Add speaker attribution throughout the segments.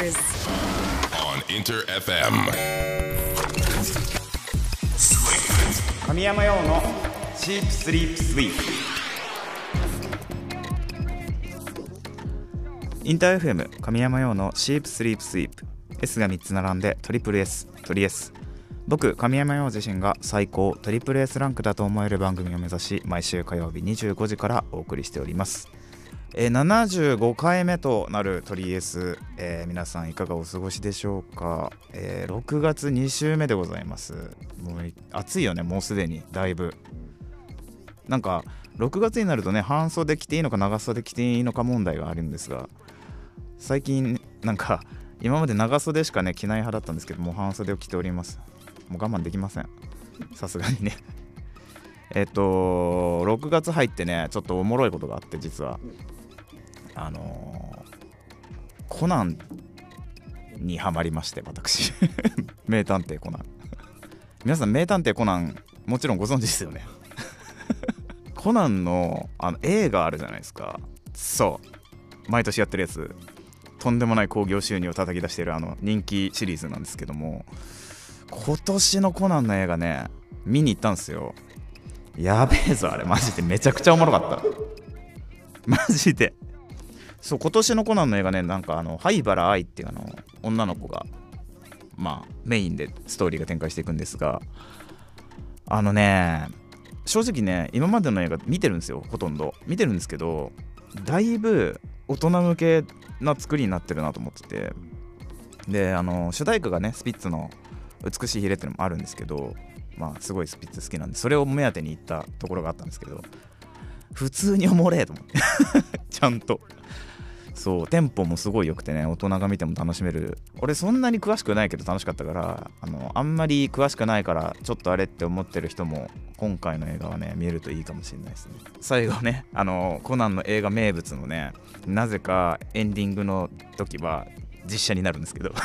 Speaker 1: Masters
Speaker 2: on Inter FM.
Speaker 3: 神山用のシープスリープスイープ。インター FM 神山用のシープスリープスイープ。S が3つ並んでトリプル S トリ S 僕神山陽自身が最高トリプル S ランクだと思える番組を目指し毎週火曜日25時からお送りしておりますえー75回目となるトリエス、えー皆さんいかがお過ごしでしょうか、えー6月2週目でございます。もう暑いよねもうすでにだいぶ。なんか6月になるとね半袖着ていいのか長袖着ていいのか問題があるんですが最近なんか今まで長袖しかね着ない派だったんですけどもう半袖を着ております。もう我慢できません。さすがにね。えっと6月入ってねちょっとおもろいことがあって実は。あのーコナンにハマりまして私。名探偵コナン。皆さん名探偵コナンもちろんご存知ですよね。コナンのあの映画あるじゃないですか。そう。毎年やってるやつ。とんでもない興行収入を叩き出してるあの人気シリーズなんですけども。今年のコナンの映画ね見に行ったんですよ。やべえぞあれ。マジでめちゃくちゃおもろかった。マジで。そう今年のコナンの映画ねなんかあの灰原愛っていうあの女の子がまあメインでストーリーが展開していくんですがあのね正直ね今までの映画見てるんですよほとんど。見てるんですけどだいぶ大人向けな作りになってるなと思ってて。であの主題歌がねスピッツの「美しいヒレ」っていうのもあるんですけどまあすごいスピッツ好きなんでそれを目当てに行ったところがあったんですけど普通におもれえと思って。ちゃんと。そうテンポもすごい良くてね大人が見ても楽しめる。俺そんなに詳しくないけど楽しかったからあのあんまり詳しくないからちょっとあれって思ってる人も今回の映画はね見えるといいかもしれないですね。最後ねあのコナンの映画名物のねなぜかエンディングの時は実写になるんですけど。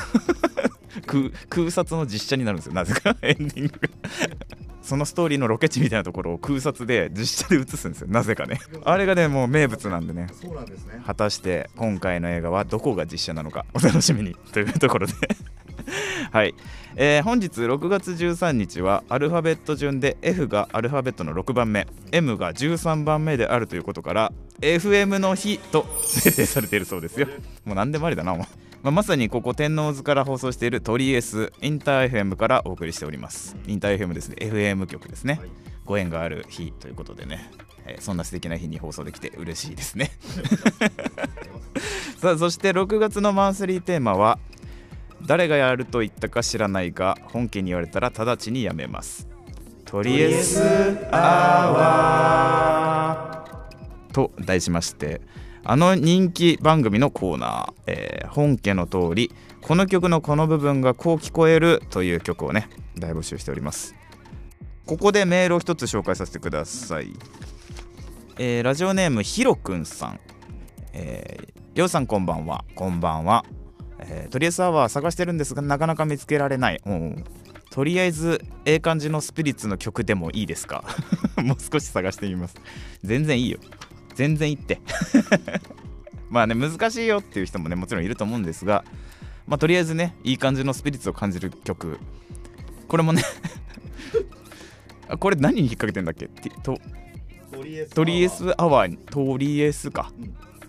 Speaker 3: 空空撮の実写になるんですよなぜか。エンディングそのストーリーのロケ地みたいなところを空撮で実写で映すんですよ。なぜかね。あれがねもう名物なんでね。
Speaker 4: そうなんですね。
Speaker 3: 果たして今回の映画はどこが実写なのか。お楽しみに。というところで。はい、えー本日6月13日はアルファベット順で F がアルファベットの6番目。M が13番目であるということから FM の日と設定されているそうですよ。もう何でもありだなもうまあ、まさにここ天王洲から放送しているトリエスインター FM からお送りしております。インター FM ですね。FM 局ですね。ご縁がある日ということでね、えーそんな素敵な日に放送できて嬉しいですね。さあそして6月のマンスリーテーマは誰がやると言ったか知らないが本家に言われたら直ちにやめます。とりあえずアワーと題しましてあの人気番組のコーナー、えー本家の通りこの曲のこの部分がこう聞こえるという曲をね大募集しております。ここでメールを一つ紹介させてください、えーラジオネームひろくんさん。えーりょうさんこんばんは。こんばんは、えーとりあえずアワー探してるんですがなかなか見つけられない、うんとりあえずええ感じのスピリッツの曲でもいいですか？もう少し探してみます。全然いいよ。全然いいって。まあね難しいよっていう人もねもちろんいると思うんですがまあとりあえずねいい感じのスピリッツを感じる曲。これもね あこれ何に引っ掛けてんだっけ？てと
Speaker 4: トリエス
Speaker 3: アワー。にトリエスか、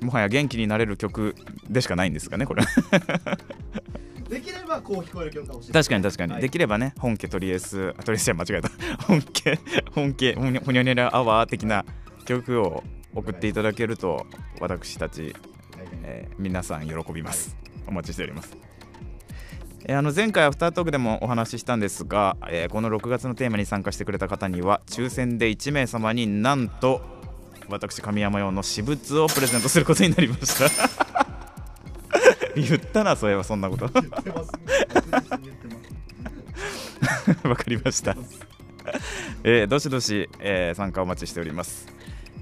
Speaker 3: もはや元気になれる曲でしかないんですかねこれ。
Speaker 4: できればこう聞こえる曲が欲しい。
Speaker 3: 確かに確かに、
Speaker 4: はい。
Speaker 3: できればね本家トリエスあトリエスじゃ間違えた。本家本家ほにゃほにゃアワー的な曲を送っていただけると私たち、えー皆さん喜びます、お待ちしておりますえーあの前回アフタートークでもお話ししたんですが、えーこの6月のテーマに参加してくれた方には抽選で1名様になんと私神山用の私物をプレゼントすることになりました言ったなそういえばそんなこと。わかりました。えーどしどし、えー参加お待ちしております。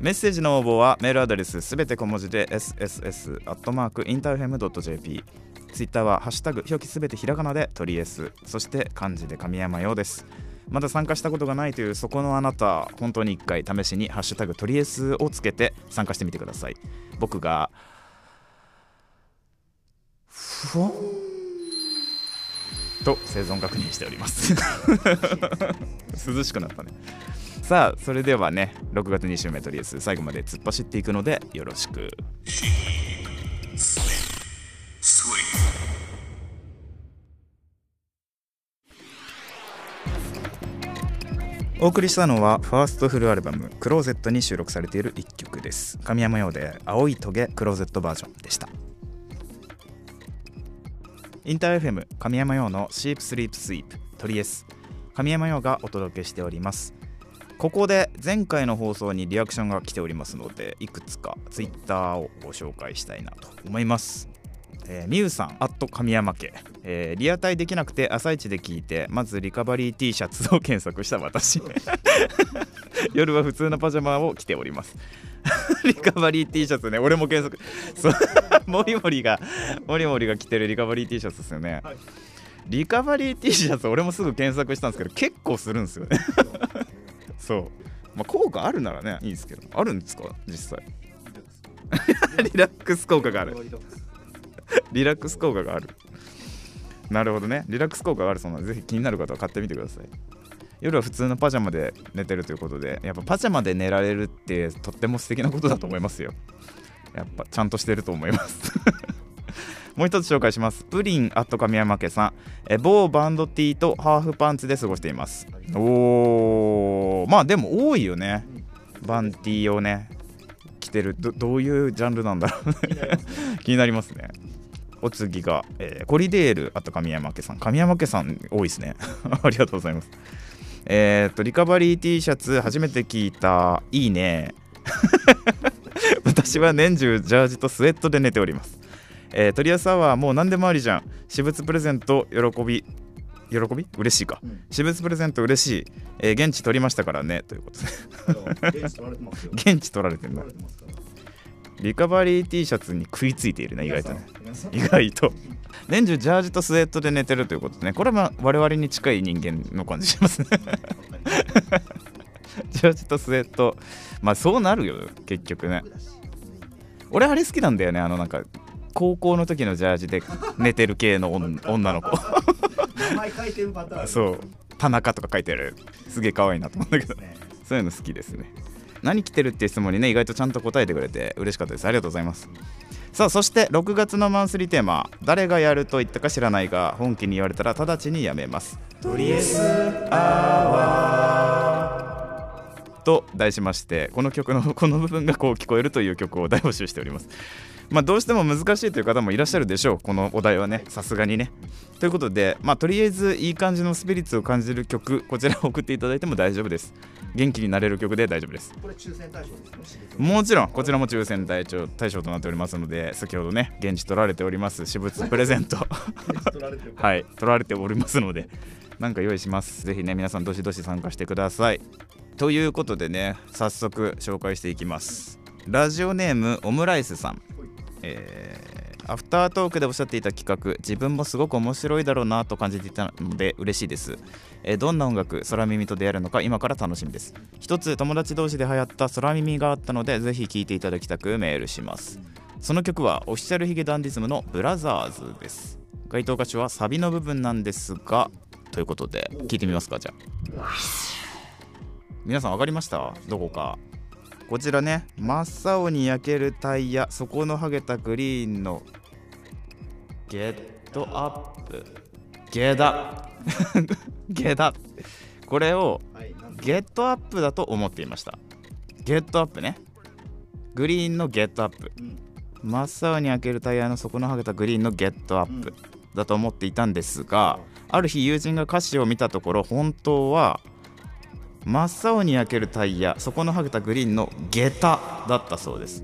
Speaker 3: メッセージの応募はメールアドレスすべて小文字で sss アットマークインターフェム .jp ツイッターはハッシュタグ表記すべてひらがなでトリエス。そして漢字で神山用です。まだ参加したことがないというそこのあなた本当に一回試しにハッシュタグトリエスをつけて参加してみてください。僕がふわんと生存確認しております。涼しくなったね。さあそれではね6月2週目とりあえず最後まで突っ走っていくのでよろしく。お送りしたのはファーストフルアルバム「クローゼット」に収録されている1曲です。神山用で「青いトゲクローゼットバージョン」でした。インター FM 神山用のシープスリープスイープトリエス神山用がお届けしております。ここで前回の放送にリアクションが来ておりますのでいくつかツイッターをご紹介したいなと思います。えー、みゆさん、アット神山家、えー、リアタイできなくて朝一で聞いてまずリカバリー T シャツを検索した私。夜は普通のパジャマを着ております。リカバリー T シャツね俺も検索。そうモリモリがモリモリが着てるリカバリー T シャツですよね、はい、リカバリー T シャツ俺もすぐ検索したんですけど結構するんですよねそう。まあ効果あるならねいいですけど。あるんですか？実際。リラックス。効果がある。リラックス効果がある。なるほどね。リラックス効果がある。そうなのでぜひ気になる方は買ってみてください。夜は普通のパジャマで寝てるということでやっぱパジャマで寝られるってとっても素敵なことだと思いますよ。やっぱちゃんとしてると思いますもう一つ紹介します。プリンアット神山家さん。え某バンド T とハーフパンツで過ごしています。おー。まあでも多いよね。バン T をね着てる。どどういうジャンルなんだろう気になりますね。お次が、えー、コリデールあと神山家さん。神山家さん多いですね。ありがとうございます。えっ、とリカバリー T シャツ初めて聞いたいいね。私は年中ジャージとスウェットで寝ておりますえー、トリアスアワーもう何でもありじゃん。私物プレゼント喜び。喜び？嬉しいか、うん、私物プレゼント嬉しい、えー、言質取りましたからね。ということ。で言質取られてますよ。言質取られてんだリカバリー T シャツに食いついているね意外とね。意外と。年中ジャージとスウェットで寝てるということでね。これは我々に近い人間の感じしますね。ジャージとスウェット。まあそうなるよ結局ね。俺あれ好きなんだよね。あのなんか高校の時のジャージで寝てる系の女の子。
Speaker 4: 名前書いてるパターン。
Speaker 3: そう。田中とか書いてある。すげえ可愛いなと思うんだけど、ね、そういうの好きですね。何着てるっていう質問にね意外とちゃんと答えてくれて嬉しかったです。ありがとうございます。さあそして6月のマンスリーテーマ。誰がやると言ったか知らないが本気に言われたら直ちにやめます。とりあえずと題しましてこの曲のこの部分がこう聞こえるという曲を大募集しておりますまあ、どうしても難しいという方もいらっしゃるでしょう。このお題はねさすがにね。ということで、まあ、とりあえずいい感じのスピリッツを感じる曲こちらを送っていただいても大丈夫です。元気になれる曲で大丈夫です。
Speaker 4: これ抽選対象です。ね
Speaker 3: もちろんこちらも抽選対象対象となっておりますので先ほどね現地取られております私物プレゼント。はい取られておりますのでなんか用意します。ぜひね皆さんどしどし参加してください。ということでね早速紹介していきます。ラジオネームオムライスさんえー、アフタートークでおっしゃっていた企画自分もすごく面白いだろうなと感じていたので嬉しいです、えー、どんな音楽空耳と出会えるのか今から楽しみです。一つ友達同士で流行った空耳があったのでぜひ聴いていただきたくメールします。その曲はオフィシャルヒゲダンディズムのブラザーズです。該当歌詞はサビの部分なんですがということで聞いてみますかじゃあ。皆さん分かりました？どこか。こちらね真っ青に焼けるタイヤ底の剥げたグリーンのゲットアップ。ゲダゲダこれをゲットアップだと思っていました。ゲットアップね。グリーンのゲットアップ、真っ青に焼けるタイヤの底の剥げたグリーンのゲットアップだと思っていたんですが、ある日友人が歌詞を見たところ本当は真っ青に焼けるタイヤ底の剥げたグリーンの下駄だったそうです。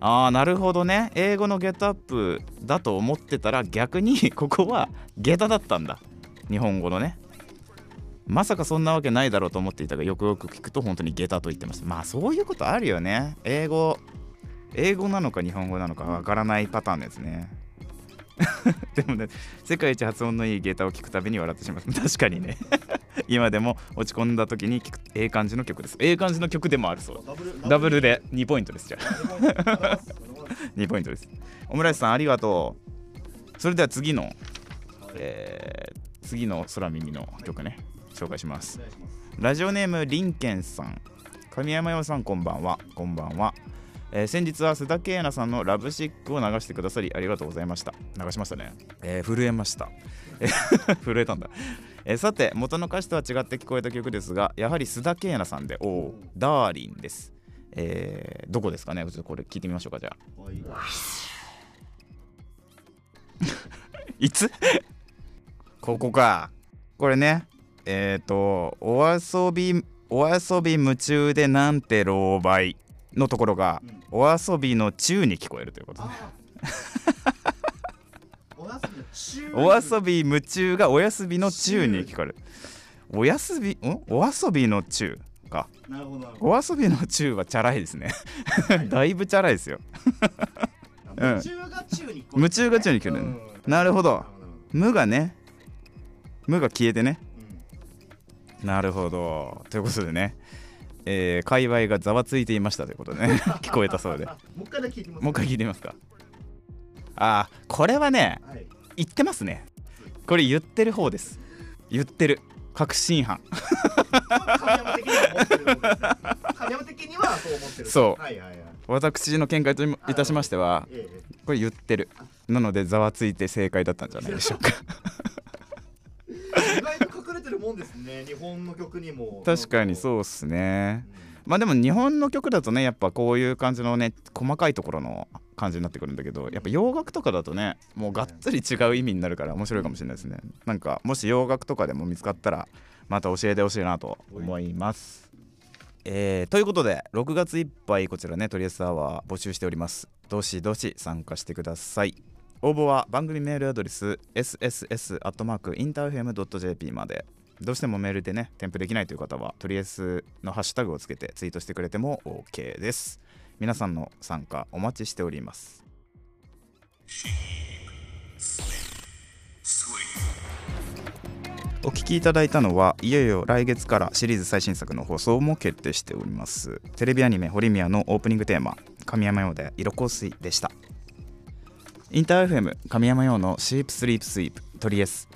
Speaker 3: ああなるほどね。英語のゲットアップだと思ってたら逆に ここは下駄だったんだ。日本語のね。まさかそんなわけないだろうと思っていたがよくよく聞くと本当に下駄と言ってましたまあそういうことあるよね。英語英語なのか日本語なのかわからないパターンですね。でもね世界一発音のいいゲータを聞くたびに笑ってしまう。確かにね。今でも落ち込んだ時に聞くええ感じの曲です。ええ感じの曲でもあるそう。ダブルで2ポイントですじゃあ。2ポイントです。オムライスさんありがとう。それでは次の、えー次の空耳の曲ね。紹介します。ラジオネームりんけんさん。神山洋さんこんばんは。こんばんは、えー先日は須田圭奈さんのラブシックを流してくださりありがとうございました。流しましたね、えー震えました。え 震えたんだ、えーさて元の歌詞とは違って聞こえた曲ですがやはり須田圭奈さんでおおダーリンです。えーどこですかね？ちょっとこれ聞いてみましょうかじゃあ。
Speaker 4: はい。
Speaker 3: いつ？ここか。これね。えっ、とお遊びお遊び夢中でなんて狼狽のところが
Speaker 4: うん
Speaker 3: お遊びの中に聞こえるということ。で
Speaker 4: あお遊び
Speaker 3: 夢中がお休みの中に聞こえる。お休みん？お遊びの中か。
Speaker 4: なるほどなるほ
Speaker 3: お遊びの中はチャラいですね。だいぶチャラいですよ。
Speaker 4: ど
Speaker 3: うん。
Speaker 4: 夢中が中に
Speaker 3: 夢中が中に聞こえる。
Speaker 4: うん。
Speaker 3: なるほど。
Speaker 4: なるほど。
Speaker 3: 無がね。無が消えてね。
Speaker 4: うん。
Speaker 3: なるほど。ということでねえー、界隈がざわついていましたということでね。聞こえたそうで。も
Speaker 4: あもう一回聞いてみます
Speaker 3: う一回聞いてみますか。あーこれはね
Speaker 4: はい。
Speaker 3: 言ってますね。これ言ってる方です。言ってる。確信犯。
Speaker 4: そう思ってる。
Speaker 3: そう。
Speaker 4: はいはいはい。
Speaker 3: 私の見解といたしましては
Speaker 4: ええ
Speaker 3: これ言ってる。なのでざわついて正解だったんじゃないでしょうか
Speaker 4: てるもんですね日本の曲にも。
Speaker 3: 確かに
Speaker 4: う、
Speaker 3: そうっすね。
Speaker 4: うん。
Speaker 3: まあでも日本の曲だとねやっぱこういう感じのね細かいところの感じになってくるんだけどやっぱ洋楽とかだとねもうがっつり違う意味になるから面白いかもしれないですね。なんかもし洋楽とかでも見つかったらまた教えてほしいなと思います。えーということで6月いっぱいこちらねトリエスアワー募集しております。どしどし参加してください。応募は番組メールアドレス sss.interfm.jp までどうしてもメールでね添付できないという方はとりあえずのハッシュタグをつけてツイートしてくれても OK です。皆さんの参加お待ちしております。お聞きいただいたのはいよいよ来月からシリーズ最新作の放送も決定しております。テレビアニメ「ホリミア」のオープニングテーマ「神山用で色香水」でした。インター FM 神山用のシープスリープスイープトリエス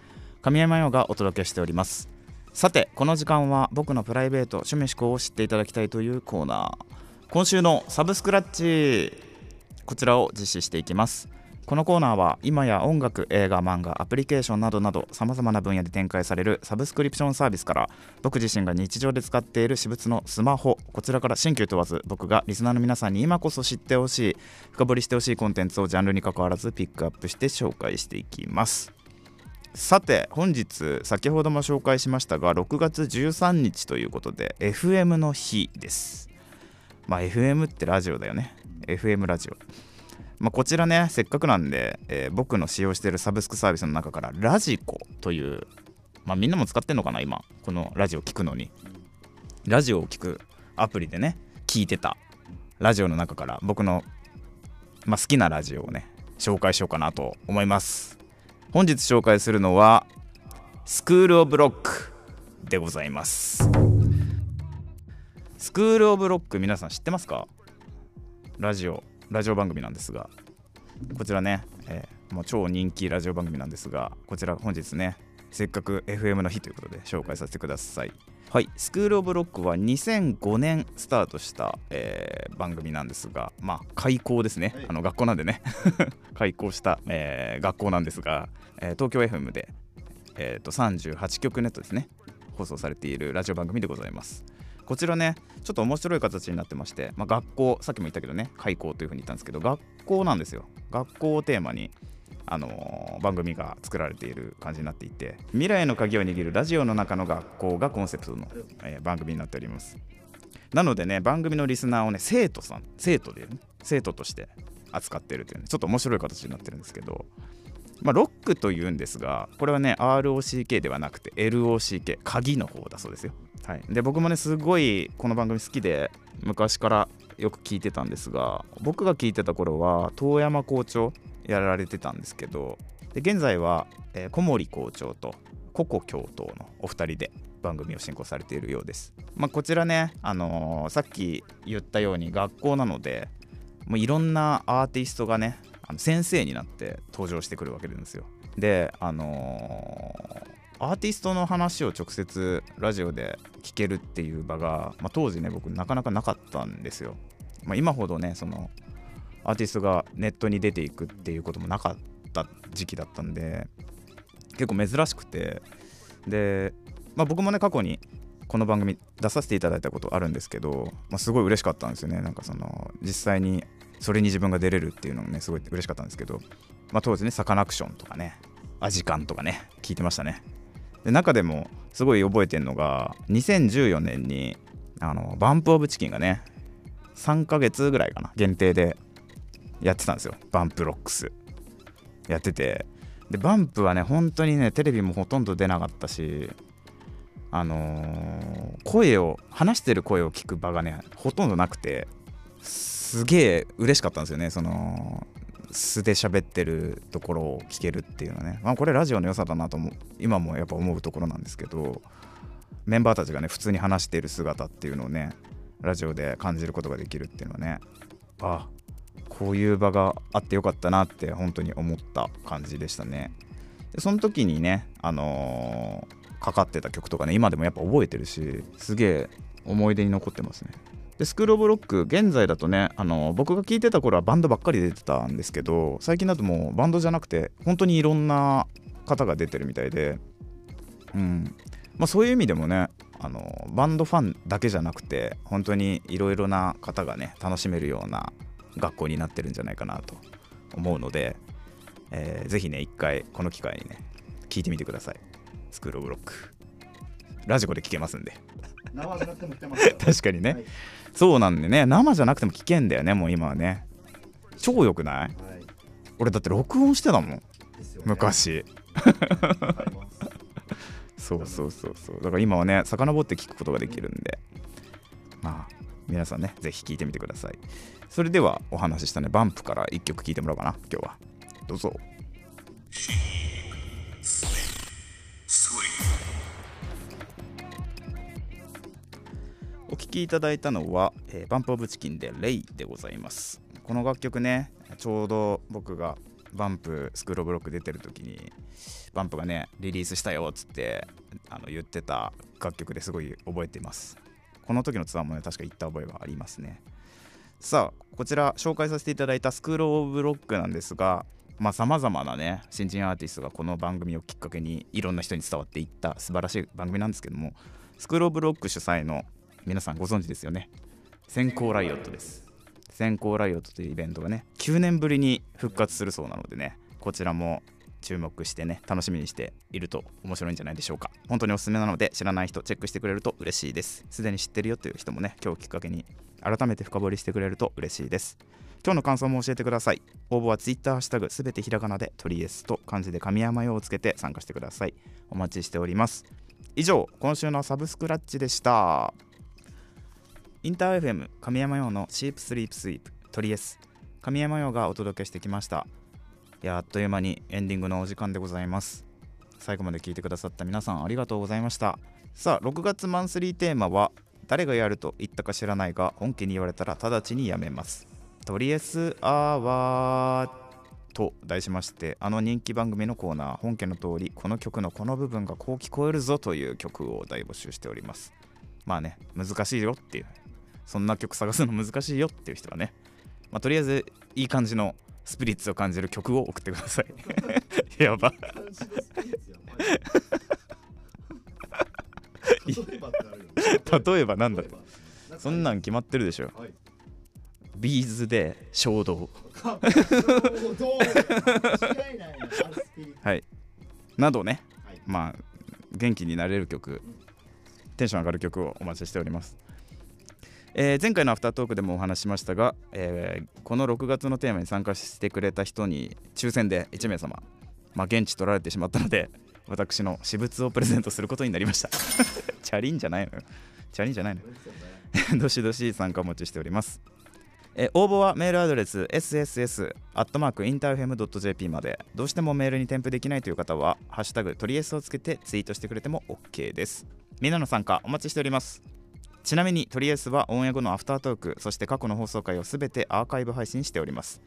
Speaker 3: 神山用がお届けしております。さてこの時間は僕のプライベート趣味思考を知っていただきたいというコーナー。今週のサブスクラッチこちらを実施していきます。このコーナーは今や音楽映画漫画アプリケーションなどなどさまざまな分野で展開されるサブスクリプションサービスから僕自身が日常で使っている私物のスマホこちらから新旧問わず僕がリスナーの皆さんに今こそ知ってほしい深掘りしてほしいコンテンツをジャンルに関わらずピックアップして紹介していきます。さて本日先ほども紹介しましたが6月13日ということで FM の日です。まあ FM ってラジオだよね。FM ラジオ。まあ、こちらねせっかくなんで、えー僕の使用しているサブスクサービスの中からラジコというまあみんなも使ってんのかな今このラジオ聞くのに。ラジオを聞くアプリでね聞いてた。ラジオの中から僕の、まあ、好きなラジオをね紹介しようかなと思います。本日紹介するのはスクール・オブ・ロックでございます。スクール・オブ・ロック皆さん知ってますか？ラジオラジオ番組なんですがこちらね、えーもう超人気ラジオ番組なんですがこちら本日ねせっかく FM の日ということで紹介させてください。はい。スクール・オブ・ロックは2005年スタートした、えー番組なんですがまあ開校ですね、
Speaker 4: はい。
Speaker 3: あの学校なんでね。開校した、えー学校なんですが、えー東京 FM で、えーと38局ネットですね。放送されているラジオ番組でございます。こちらねちょっと面白い形になってまして、まあ、学校さっきも言ったけどね開校というふうに言ったんですけど学校なんですよ。学校をテーマにあの番組が作られている感じになっていて未来の鍵を握るラジオの中の学校がコンセプトの、えー番組になっております。なのでね番組のリスナーをね生徒さん生徒で、ね、生徒として扱ってるというねちょっと面白い形になってるんですけどまあ、ロックというんですがこれはね ROCK ではなくて LOCK 鍵の方だそうですよ、はい、で僕もねすごいこの番組好きで昔からよく聞いてたんですが僕が聞いてた頃は遠山校長やられてたんですけどで現在は、えー小森校長とココ教頭のお二人で番組を進行されているようです、まあ、こちらね、あのーさっき言ったように学校なのでもういろんなアーティストがねあの先生になって登場してくるわけなんですよ。であのーアーティストの話を直接ラジオで聞けるっていう場が、まあ、当時ね僕なかなかなかったんですよ、まあ、今ほどねそのアーティストがネットに出ていくっていうこともなかった時期だったんで結構珍しくてで、まあ、僕もね過去にこの番組出させていただいたことあるんですけど、まあ、すごい嬉しかったんですよね。なんかその実際にそれに自分が出れるっていうのもねすごい嬉しかったんですけど、まあ、当時ねサカナクションとかねアジカンとかね聞いてましたね。で中でもすごい覚えてるのが2014年にあのバンプ・オブ・チキンがね3ヶ月ぐらいかな限定でやってたんですよ。バンプ・ロックス。やってて。でバンプはね本当にねテレビもほとんど出なかったしあのー声を話してる声を聞く場がねほとんどなくてすげえ嬉しかったんですよね。その素で喋ってるところを聞けるっていうのはね、まあ、これラジオの良さだなと思う今もやっぱ思うところなんですけどメンバーたちがね普通に話している姿っていうのをねラジオで感じることができるっていうのはねあこういう場があってよかったなって本当に思った感じでしたね。でその時にねあのーかかってた曲とかね今でもやっぱ覚えてるしすげえ思い出に残ってますね。でスクール・オブ・ロック現在だとねあの僕が聴いてた頃はバンドばっかり出てたんですけど最近だともうバンドじゃなくて本当にいろんな方が出てるみたいでうん。まあそういう意味でもねあのバンドファンだけじゃなくて本当にいろいろな方がね楽しめるような学校になってるんじゃないかなと思うので、えーぜひね一回この機会にね聞いてみてください。スクール・オブ・ロック。ラジコで聞けますんで。
Speaker 4: 生じゃなくても来てますよ。
Speaker 3: 確かにね、
Speaker 4: はい。
Speaker 3: そうなんでね生じゃなくても聞けんだよねもう今はね。超良くない？
Speaker 4: はい。
Speaker 3: 俺だって録音してたもん。
Speaker 4: ね。
Speaker 3: 昔。そうそうそうそう。だから今はね遡って聞くことができるんで。まあ皆さんねぜひ聞いてみてください。それではお話ししたねバンプから1曲聞いてもらおうかな今日は。どうぞ。お聴きいただいたのは、えーバンプオブチキンでレイでございます。この楽曲ねちょうど僕がバンプスクールブロック出てる時にバンプがねリリースしたよっつってあの言ってた楽曲ですごい覚えています。この時のツアーもね確か行った覚えがありますね。さあこちら紹介させていただいたスクールオブロックなんですがまあ様々なね新人アーティストがこの番組をきっかけにいろんな人に伝わっていった素晴らしい番組なんですけどもスクールオブロック主催の皆さんご存知ですよね？先行ライオットです。先行ライオットというイベントがね9年ぶりに復活するそうなのでねこちらも注目してね楽しみにしていると面白いんじゃないでしょうか。本当におすすめなので知らない人チェックしてくれると嬉しいです。すでに知ってるよという人もね今日きっかけに改めて深掘りしてくれると嬉しいです。今日の感想も教えてください。応募は Twitter ハッシュタグすべてひらがなでトリエスと漢字で神山用をつけて参加してください。お待ちしております。以上今週のサブスクラッチでした。インター FM 神山用のシープスリープスイープトリエス。神山用がお届けしてきました。いやあっという間にエンディングのお時間でございます。最後まで聞いてくださった皆さんありがとうございました。さあ6月マンスリーテーマは誰がやると言ったか知らないが本家に言われたら直ちにやめます。トリエスアワーと題しましてあの人気番組のコーナー本家の通りこの曲のこの部分がこう聞こえるぞという曲を大募集しております。まあね難しいよっていう。そんな曲探すの難しいよっていう人はね、まあ、とりあえずいい感じのスピリッツを感じる曲を送ってください。やば。
Speaker 4: 例えばな
Speaker 3: んだ？って
Speaker 4: 例えば。
Speaker 3: そんなん決まってるでしょ。
Speaker 4: はい。
Speaker 3: ビーズで衝動。はい。などね。
Speaker 4: はい。
Speaker 3: まあ元気になれる曲。テンション上がる曲をお待ちしております、えー前回のアフタートークでもお話しましたが、えーこの6月のテーマに参加してくれた人に抽選で1名様、まあ、現地取られてしまったので私の私物をプレゼントすることになりました。チャリンじゃないのよ。チャリンじゃないの どしどし参加お待ちしております。え応募はメールアドレス sss.interfm.jp まで。どうしてもメールに添付できないという方は「ハッシュタグトリエス」をつけてツイートしてくれても OK です。みんなの参加お待ちしております。ちなみにとりあえずはオンエア後のアフタートークそして過去の放送回をすべてアーカイブ配信しております。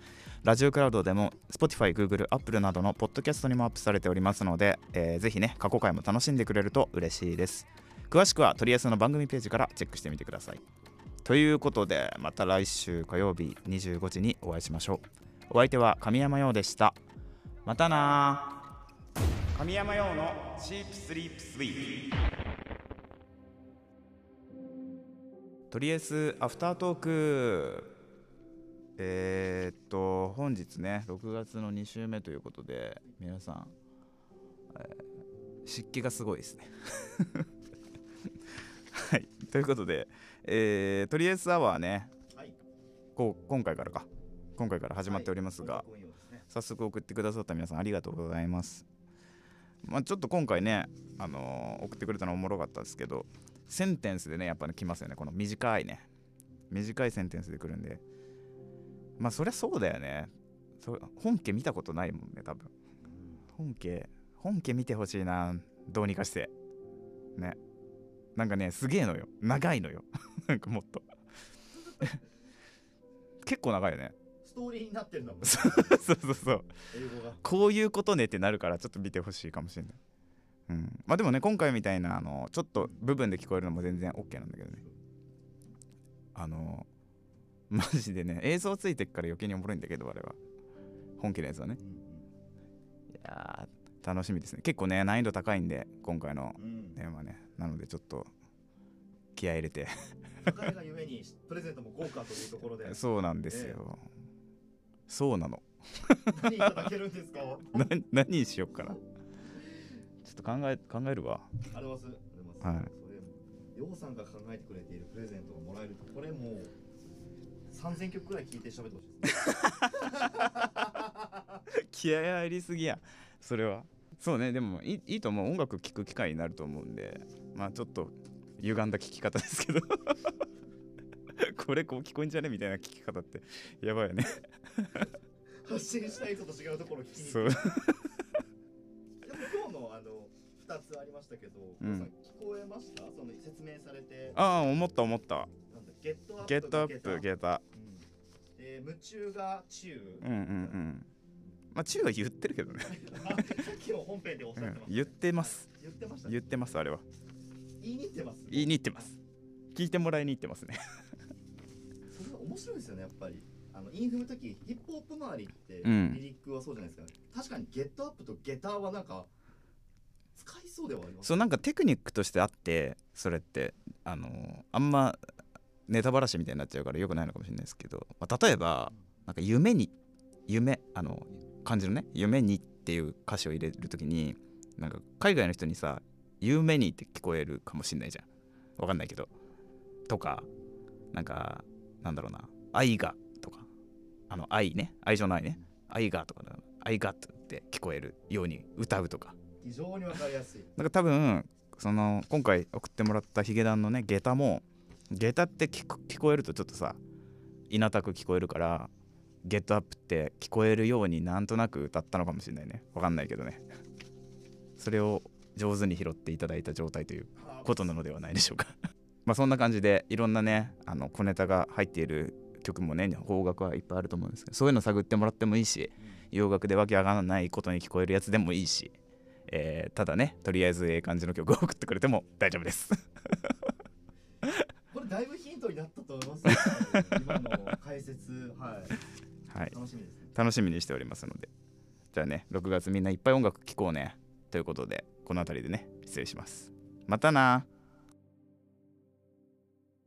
Speaker 3: ラジオクラウドでも Spotify、Google、Apple などのポッドキャストにもアップされておりますので、えーぜひね過去回も楽しんでくれると嬉しいです。詳しくはとりあえずの番組ページからチェックしてみてください。ということでまた来週火曜日25時にお会いしましょう。お相手は神山陽でした。またな神山陽のチープスリープスイーとりあえずアフタートーク。えー、っと本日ね6月の2週目ということで皆さん、えー湿気がすごいですね。はい。ということで、えーとりあえずアワーね。
Speaker 4: はい。
Speaker 3: こう今回からか。今回から始まっておりますが、
Speaker 4: はい。ね
Speaker 3: 早速送ってくださった皆さんありがとうございます。まあ、ちょっと今回ね、あのー送ってくれたのおもろかったですけど、センテンスでね、やっぱね、来ますよね。この短いね。短いセンテンスで来るんで。まあ、そりゃそうだよね。そ本家見たことないもんね、多分。本家、本家見てほしいな。どうにかして。ね。なんかね、すげえのよ。長いのよ。なんかもっと。結構長いよね。
Speaker 4: ストーリーになってるんだもん
Speaker 3: そうそうそうそう。
Speaker 4: 英語が
Speaker 3: こういうことねってなるからちょっと見てほしいかもしれない。うん、まあでもね今回みたいなあのちょっと部分で聞こえるのも全然 OK なんだけどね。あのマジでね映像ついてっから余計におもろいんだけどあれは。本家のやつはね。
Speaker 4: うん
Speaker 3: いやー楽しみですね。結構ね難易度高いんで今回のテーマはね。なのでちょっと気合い入れて。
Speaker 4: 高いがゆえにプレゼントも豪華というところで。
Speaker 3: そうなんですよ、そうなの。
Speaker 4: 何いただけるんですか？
Speaker 3: な 何にしよっかなちょっと考え考えるわ。
Speaker 4: あります。ありがとうございます。それ、ようさんが考えてくれているプレゼントをもらえると、これもう3000曲くらい聞いて喋ってほしいですね。
Speaker 3: 気合入りすぎやそれは。そうね。でもいいいいと思う。音楽聴く機会になると思うんで。まあちょっと歪んだ聴き方ですけど。これこう聞こえんじゃね？みたいな聞き方ってやばいよね。
Speaker 4: 発信したい人と違うところを聞きに
Speaker 3: そう。
Speaker 4: 行く。でも今日のあの2つありましたけど、
Speaker 3: うん。
Speaker 4: 聞こえました？その説明されて、
Speaker 3: ああ思った思った。
Speaker 4: get
Speaker 3: up get up
Speaker 4: うん。で夢中が中。
Speaker 3: うんうんうん。まあ中は言ってるけどね、
Speaker 4: あ さっきも本編でおっしゃってました、
Speaker 3: うん。言ってます。
Speaker 4: 言ってました、
Speaker 3: 言ってますあれは。
Speaker 4: 言いに行ってます？
Speaker 3: 言いに行ってます。聞いてもらいに行ってますね。
Speaker 4: それが面白いですよねやっぱり。あのインフの時ヒップホップ周りって
Speaker 3: うん。
Speaker 4: リリックはそうじゃないですか、確かにゲットアップとゲターはなんかそうではあります。
Speaker 3: そうなんかテクニックとしてあってそれってあのあんまネタばらしみたいになっちゃうからよくないのかもしれないですけど、まあ、例えばなんか夢に夢あの漢字のね。夢にっていう歌詞を入れるときになんか海外の人にさ夢にって聞こえるかもしれないじゃん。わかんないけど。とかなんかなんだろうな。愛がとか。あの愛ね。愛情の愛ね。愛がとか愛がって聞こえるように歌うとか。
Speaker 4: 非常にわかりやすい。
Speaker 3: なんか多分その今回送ってもらったヒゲダンのね下駄も下駄って聞こ聞こえるとちょっとさいなたく聞こえるからゲットアップって聞こえるようになんとなく歌ったのかもしれないね。わかんないけどね。それを上手に拾っていただいた状態ということなのではないでしょうか。まあそんな感じでいろんなねあの小ネタが入っている曲もね邦楽はいっぱいあると思うんですけどそういうの探ってもらってもいいし洋楽でわけわからないことに聞こえるやつでもいいし、えーただねとりあえずええ感じの曲を送ってくれても大丈夫です。
Speaker 4: これだいぶヒントになったと思います、今の解説はい。
Speaker 3: はい。
Speaker 4: 楽しみですね。
Speaker 3: 楽しみにしておりますので。じゃあね6月みんないっぱい音楽聴こうね。ということでこの辺りでね失礼します。またな